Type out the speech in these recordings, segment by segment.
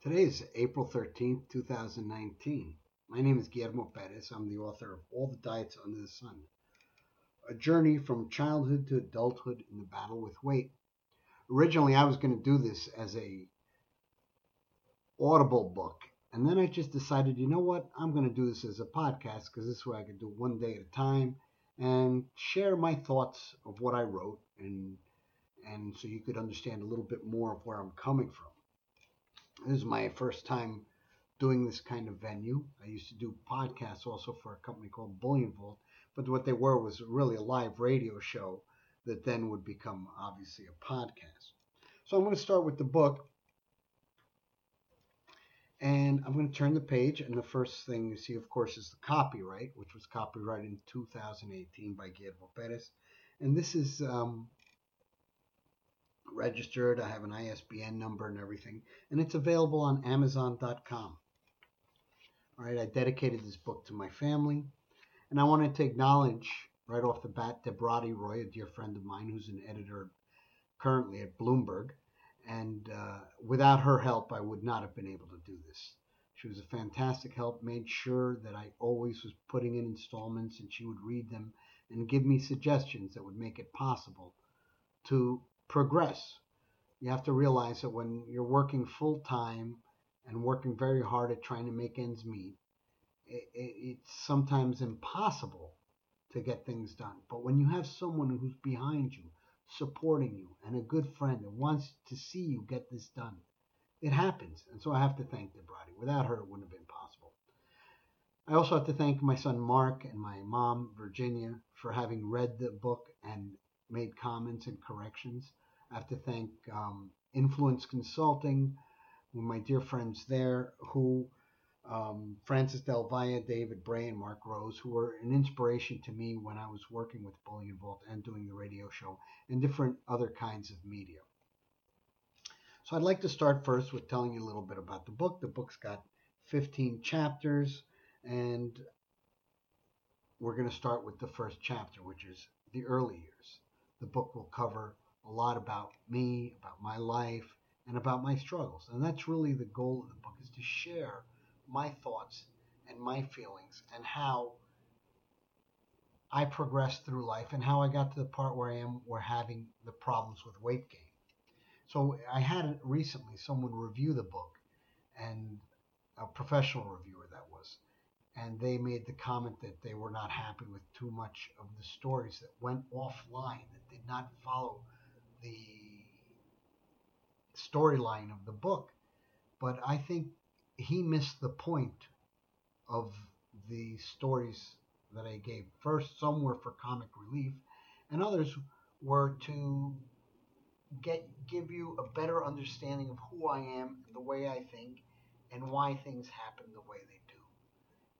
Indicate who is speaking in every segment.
Speaker 1: Today is April 13th, 2019. My name is Guillermo Perez. I'm the author of All the Diets Under the Sun A Journey from Childhood to Adulthood in the Battle with Weight. Originally, I was going to do this as a audible book, and then I just decided, you know what? I'm going to do this as a podcast because this way I can do one day at a time and share my thoughts of what I wrote and and so you could understand a little bit more of where I'm coming from. This is my first time doing this kind of venue. I used to do podcasts also for a company called Bullion Vault, but what they were was really a live radio show that then would become obviously a podcast. So I'm going to start with the book. And I'm going to turn the page, and the first thing you see, of course, is the copyright, which was copyrighted in 2018 by Guillermo Perez. And this is um, registered. I have an ISBN number and everything, and it's available on Amazon.com. All right, I dedicated this book to my family, and I wanted to acknowledge right off the bat Debarati Roy, a dear friend of mine who's an editor currently at Bloomberg, and uh, without her help, I would not have been able to do this. She was a fantastic help, made sure that I always was putting in installments and she would read them and give me suggestions that would make it possible to progress. You have to realize that when you're working full time and working very hard at trying to make ends meet, it, it, it's sometimes impossible to get things done. But when you have someone who's behind you, supporting you, and a good friend that wants to see you get this done, it happens. And so I have to thank Debarati. Without her, it wouldn't have been possible. I also have to thank my son Mark and my mom Virginia for having read the book and made comments and corrections. I have to thank um, Influence Consulting, my dear friends there, who um, Francis Del Valle, David Bray, and Mark Rose, who were an inspiration to me when I was working with Bullion Vault and doing the radio show and different other kinds of media. So I'd like to start first with telling you a little bit about the book. The book's got 15 chapters, and we're going to start with the first chapter, which is the early years. The book will cover a lot about me, about my life, and about my struggles. And that's really the goal of the book is to share my thoughts and my feelings and how I progressed through life and how I got to the part where I am where having the problems with weight gain. So I had recently someone review the book and a professional reviewer that was and they made the comment that they were not happy with too much of the stories that went offline that did not follow the storyline of the book, but I think he missed the point of the stories that I gave. First, some were for comic relief, and others were to get give you a better understanding of who I am, the way I think, and why things happen the way they do.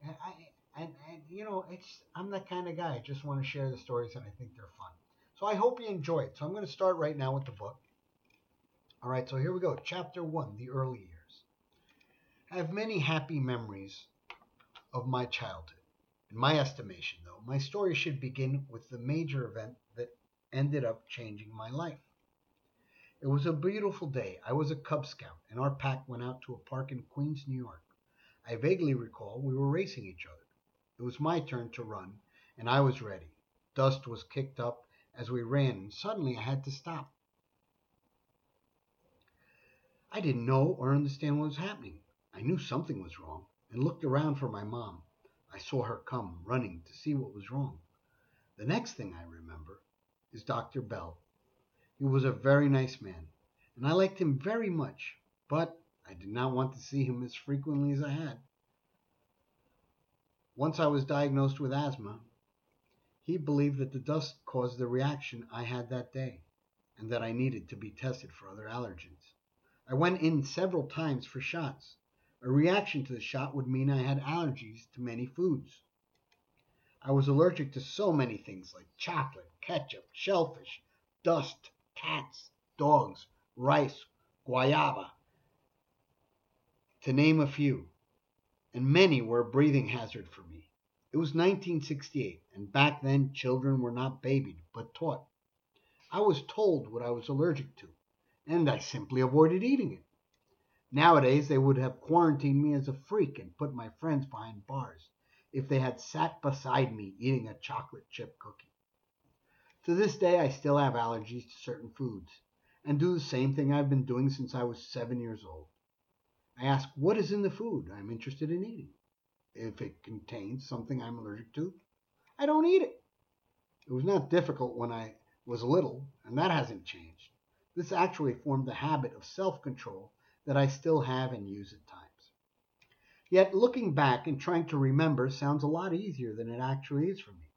Speaker 1: And I and, and you know, it's I'm that kind of guy. I just want to share the stories, and I think they're fun. So I hope you enjoy it. So I'm going to start right now with the book. All right, so here we go. Chapter 1 The Early Years. I have many happy memories of my childhood. In my estimation, though, my story should begin with the major event that ended up changing my life. It was a beautiful day. I was a Cub Scout, and our pack went out to a park in Queens, New York. I vaguely recall we were racing each other. It was my turn to run, and I was ready. Dust was kicked up as we ran, and suddenly I had to stop. I didn't know or understand what was happening. I knew something was wrong and looked around for my mom. I saw her come running to see what was wrong. The next thing I remember is Dr. Bell. He was a very nice man, and I liked him very much, but I did not want to see him as frequently as I had. Once I was diagnosed with asthma, he believed that the dust caused the reaction I had that day, and that I needed to be tested for other allergens. I went in several times for shots. A reaction to the shot would mean I had allergies to many foods. I was allergic to so many things like chocolate, ketchup, shellfish, dust, cats, dogs, rice, guayaba, to name a few, and many were a breathing hazard for me. It was 1968, and back then children were not babied, but taught. I was told what I was allergic to, and I simply avoided eating it. Nowadays, they would have quarantined me as a freak and put my friends behind bars if they had sat beside me eating a chocolate chip cookie. To this day, I still have allergies to certain foods and do the same thing I've been doing since I was seven years old. I ask what is in the food I'm interested in eating. If it contains something I'm allergic to, I don't eat it. It was not difficult when I was little, and that hasn't changed. This actually formed the habit of self control that I still have and use at times. Yet looking back and trying to remember sounds a lot easier than it actually is for me.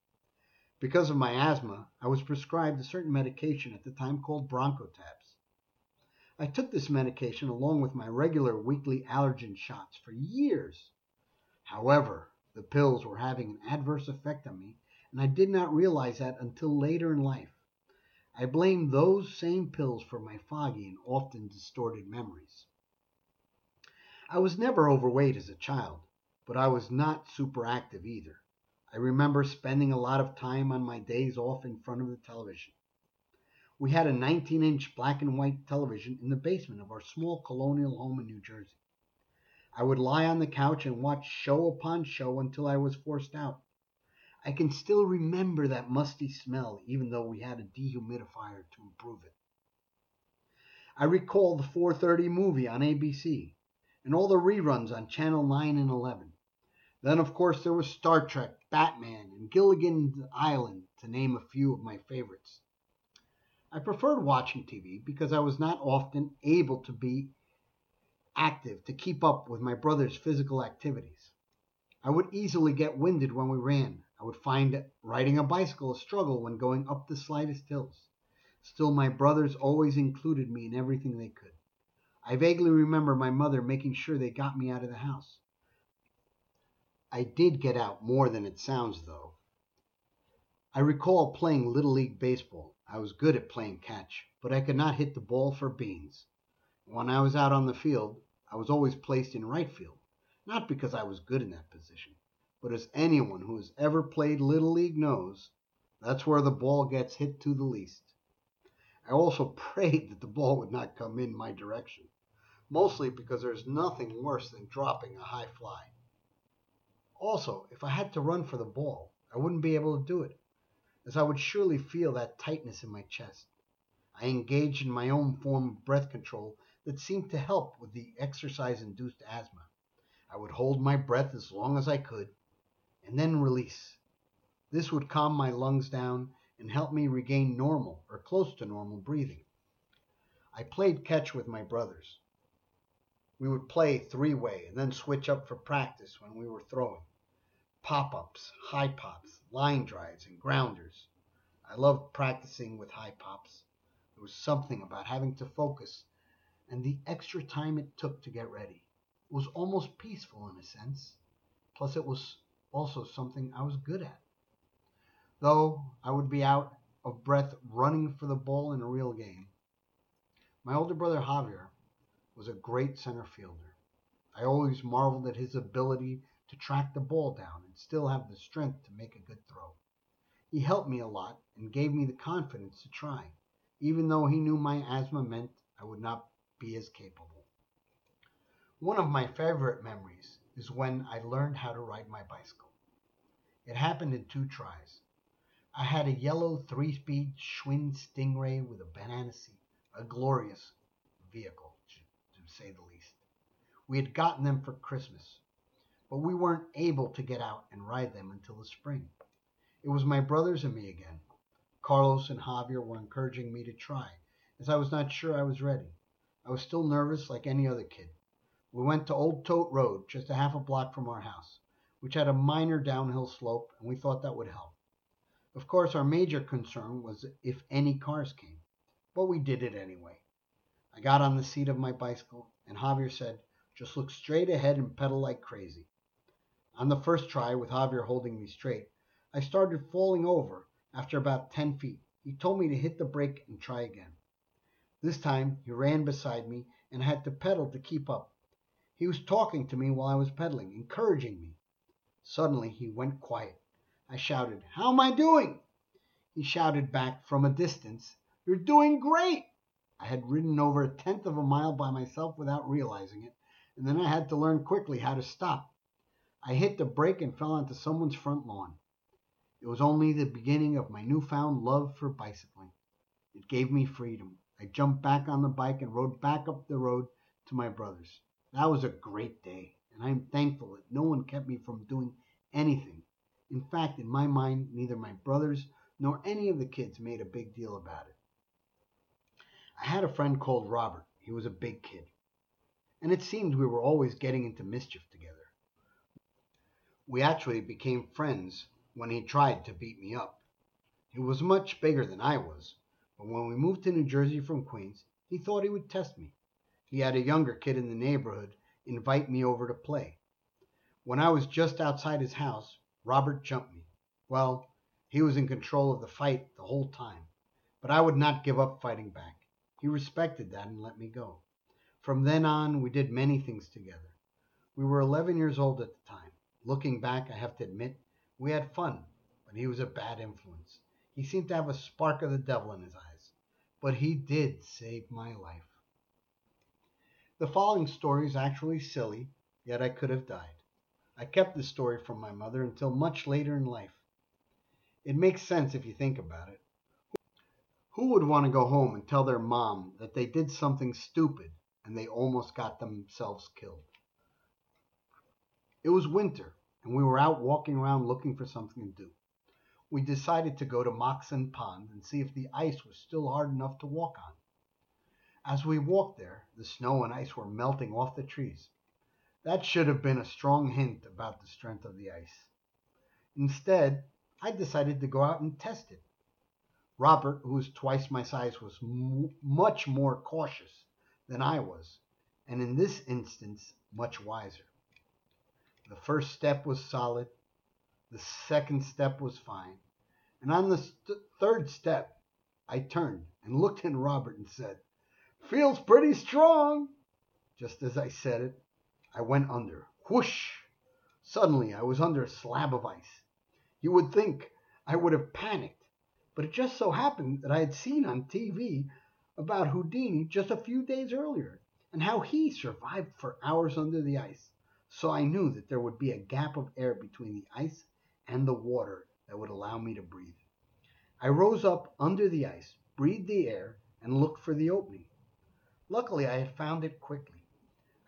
Speaker 1: Because of my asthma, I was prescribed a certain medication at the time called Bronkotabs. I took this medication along with my regular weekly allergen shots for years. However, the pills were having an adverse effect on me, and I did not realize that until later in life. I blamed those same pills for my foggy and often distorted memories. I was never overweight as a child, but I was not super active either. I remember spending a lot of time on my days off in front of the television. We had a 19 inch black and white television in the basement of our small colonial home in New Jersey. I would lie on the couch and watch show upon show until I was forced out. I can still remember that musty smell, even though we had a dehumidifier to improve it. I recall the 4:30 movie on ABC and all the reruns on Channel 9 and 11. Then, of course, there was Star Trek, Batman, and Gilligan's Island, to name a few of my favorites. I preferred watching TV because I was not often able to be active to keep up with my brother's physical activities. I would easily get winded when we ran. I would find riding a bicycle a struggle when going up the slightest hills. Still, my brothers always included me in everything they could. I vaguely remember my mother making sure they got me out of the house. I did get out more than it sounds, though. I recall playing Little League Baseball. I was good at playing catch, but I could not hit the ball for beans. When I was out on the field, I was always placed in right field, not because I was good in that position, but as anyone who has ever played Little League knows, that's where the ball gets hit to the least. I also prayed that the ball would not come in my direction mostly because there's nothing worse than dropping a high fly. Also, if I had to run for the ball, I wouldn't be able to do it, as I would surely feel that tightness in my chest. I engaged in my own form of breath control that seemed to help with the exercise induced asthma. I would hold my breath as long as I could and then release. This would calm my lungs down and help me regain normal or close to normal breathing. I played catch with my brothers we would play three way and then switch up for practice when we were throwing. Pop ups, high pops, line drives, and grounders. I loved practicing with high pops. There was something about having to focus and the extra time it took to get ready. It was almost peaceful in a sense. Plus, it was also something I was good at. Though I would be out of breath running for the ball in a real game. My older brother Javier was a great center fielder. I always marveled at his ability to track the ball down and still have the strength to make a good throw. He helped me a lot and gave me the confidence to try, even though he knew my asthma meant I would not be as capable. One of my favorite memories is when I learned how to ride my bicycle. It happened in two tries. I had a yellow three speed Schwinn Stingray with a banana seat, a glorious vehicle to say the least. We had gotten them for Christmas, but we weren't able to get out and ride them until the spring. It was my brothers and me again. Carlos and Javier were encouraging me to try, as I was not sure I was ready. I was still nervous like any other kid. We went to Old Tote Road, just a half a block from our house, which had a minor downhill slope, and we thought that would help. Of course, our major concern was if any cars came, but we did it anyway. I got on the seat of my bicycle, and Javier said, just look straight ahead and pedal like crazy. On the first try, with Javier holding me straight, I started falling over after about 10 feet. He told me to hit the brake and try again. This time, he ran beside me and I had to pedal to keep up. He was talking to me while I was pedaling, encouraging me. Suddenly, he went quiet. I shouted, How am I doing? He shouted back from a distance, You're doing great! I had ridden over a tenth of a mile by myself without realizing it, and then I had to learn quickly how to stop. I hit the brake and fell onto someone's front lawn. It was only the beginning of my newfound love for bicycling. It gave me freedom. I jumped back on the bike and rode back up the road to my brother's. That was a great day, and I am thankful that no one kept me from doing anything. In fact, in my mind, neither my brothers nor any of the kids made a big deal about it. I had a friend called Robert. He was a big kid. And it seemed we were always getting into mischief together. We actually became friends when he tried to beat me up. He was much bigger than I was, but when we moved to New Jersey from Queens, he thought he would test me. He had a younger kid in the neighborhood invite me over to play. When I was just outside his house, Robert jumped me. Well, he was in control of the fight the whole time, but I would not give up fighting back. He respected that and let me go. From then on, we did many things together. We were 11 years old at the time. Looking back, I have to admit, we had fun, but he was a bad influence. He seemed to have a spark of the devil in his eyes, but he did save my life. The following story is actually silly, yet I could have died. I kept this story from my mother until much later in life. It makes sense if you think about it. Who would want to go home and tell their mom that they did something stupid and they almost got themselves killed? It was winter, and we were out walking around looking for something to do. We decided to go to Moxon Pond and see if the ice was still hard enough to walk on. As we walked there, the snow and ice were melting off the trees. That should have been a strong hint about the strength of the ice. Instead, I decided to go out and test it. Robert, who was twice my size, was m- much more cautious than I was, and in this instance, much wiser. The first step was solid. The second step was fine. And on the st- third step, I turned and looked at Robert and said, Feels pretty strong. Just as I said it, I went under. Whoosh! Suddenly, I was under a slab of ice. You would think I would have panicked, but it just so happened that I had seen on TV about Houdini just a few days earlier and how he survived for hours under the ice so I knew that there would be a gap of air between the ice and the water that would allow me to breathe. I rose up under the ice, breathed the air, and looked for the opening. Luckily, I had found it quickly.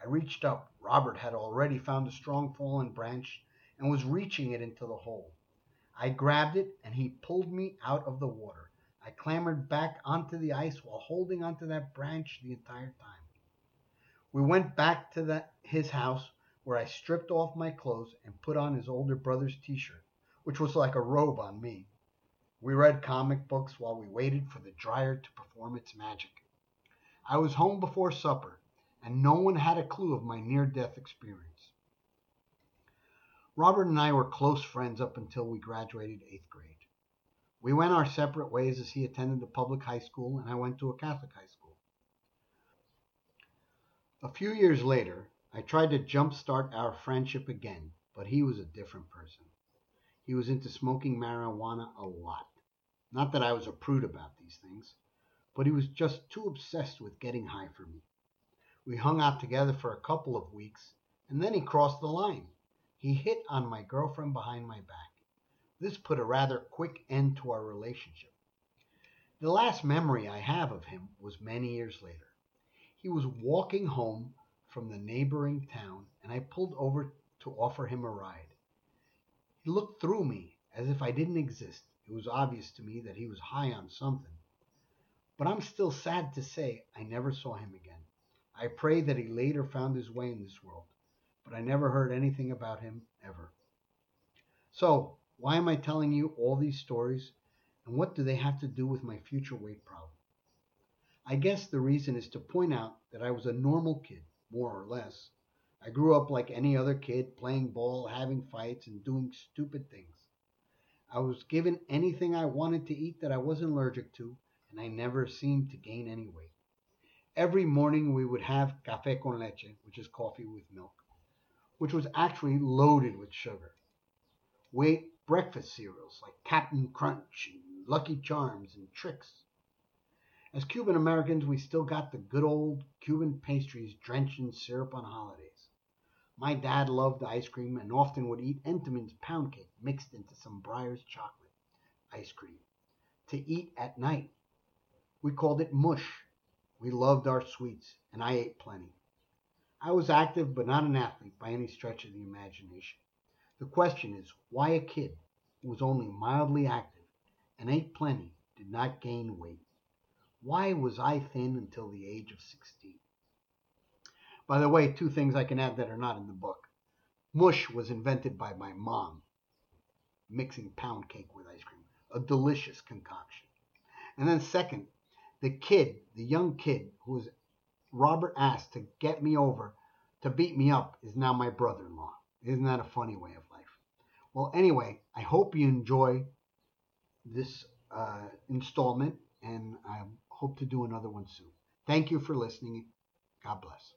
Speaker 1: I reached up. Robert had already found a strong fallen branch and was reaching it into the hole. I grabbed it and he pulled me out of the water. I clambered back onto the ice while holding onto that branch the entire time. We went back to the, his house where I stripped off my clothes and put on his older brother's t shirt, which was like a robe on me. We read comic books while we waited for the dryer to perform its magic. I was home before supper, and no one had a clue of my near death experience. Robert and I were close friends up until we graduated eighth grade. We went our separate ways as he attended a public high school and I went to a Catholic high school. A few years later, I tried to jumpstart our friendship again, but he was a different person. He was into smoking marijuana a lot. Not that I was a prude about these things, but he was just too obsessed with getting high for me. We hung out together for a couple of weeks, and then he crossed the line. He hit on my girlfriend behind my back. This put a rather quick end to our relationship. The last memory I have of him was many years later. He was walking home from the neighboring town, and I pulled over to offer him a ride. He looked through me as if I didn't exist. It was obvious to me that he was high on something. But I'm still sad to say I never saw him again. I pray that he later found his way in this world, but I never heard anything about him ever. So, why am I telling you all these stories, and what do they have to do with my future weight problem? I guess the reason is to point out that I was a normal kid more or less. I grew up like any other kid, playing ball, having fights, and doing stupid things. I was given anything I wanted to eat that I wasn't allergic to, and I never seemed to gain any weight. Every morning we would have café con leche, which is coffee with milk, which was actually loaded with sugar. We ate breakfast cereals like Captain Crunch and Lucky Charms and Trix. As Cuban Americans, we still got the good old Cuban pastries drenched in syrup on holidays. My dad loved ice cream and often would eat Entenmann's pound cake mixed into some Breyers chocolate ice cream to eat at night. We called it mush. We loved our sweets, and I ate plenty. I was active, but not an athlete by any stretch of the imagination. The question is, why a kid who was only mildly active and ate plenty did not gain weight? Why was I thin until the age of 16? By the way, two things I can add that are not in the book. Mush was invented by my mom, mixing pound cake with ice cream, a delicious concoction. And then, second, the kid, the young kid who was Robert asked to get me over, to beat me up, is now my brother in law. Isn't that a funny way of life? Well, anyway, I hope you enjoy this uh, installment, and I hope to do another one soon. Thank you for listening. God bless.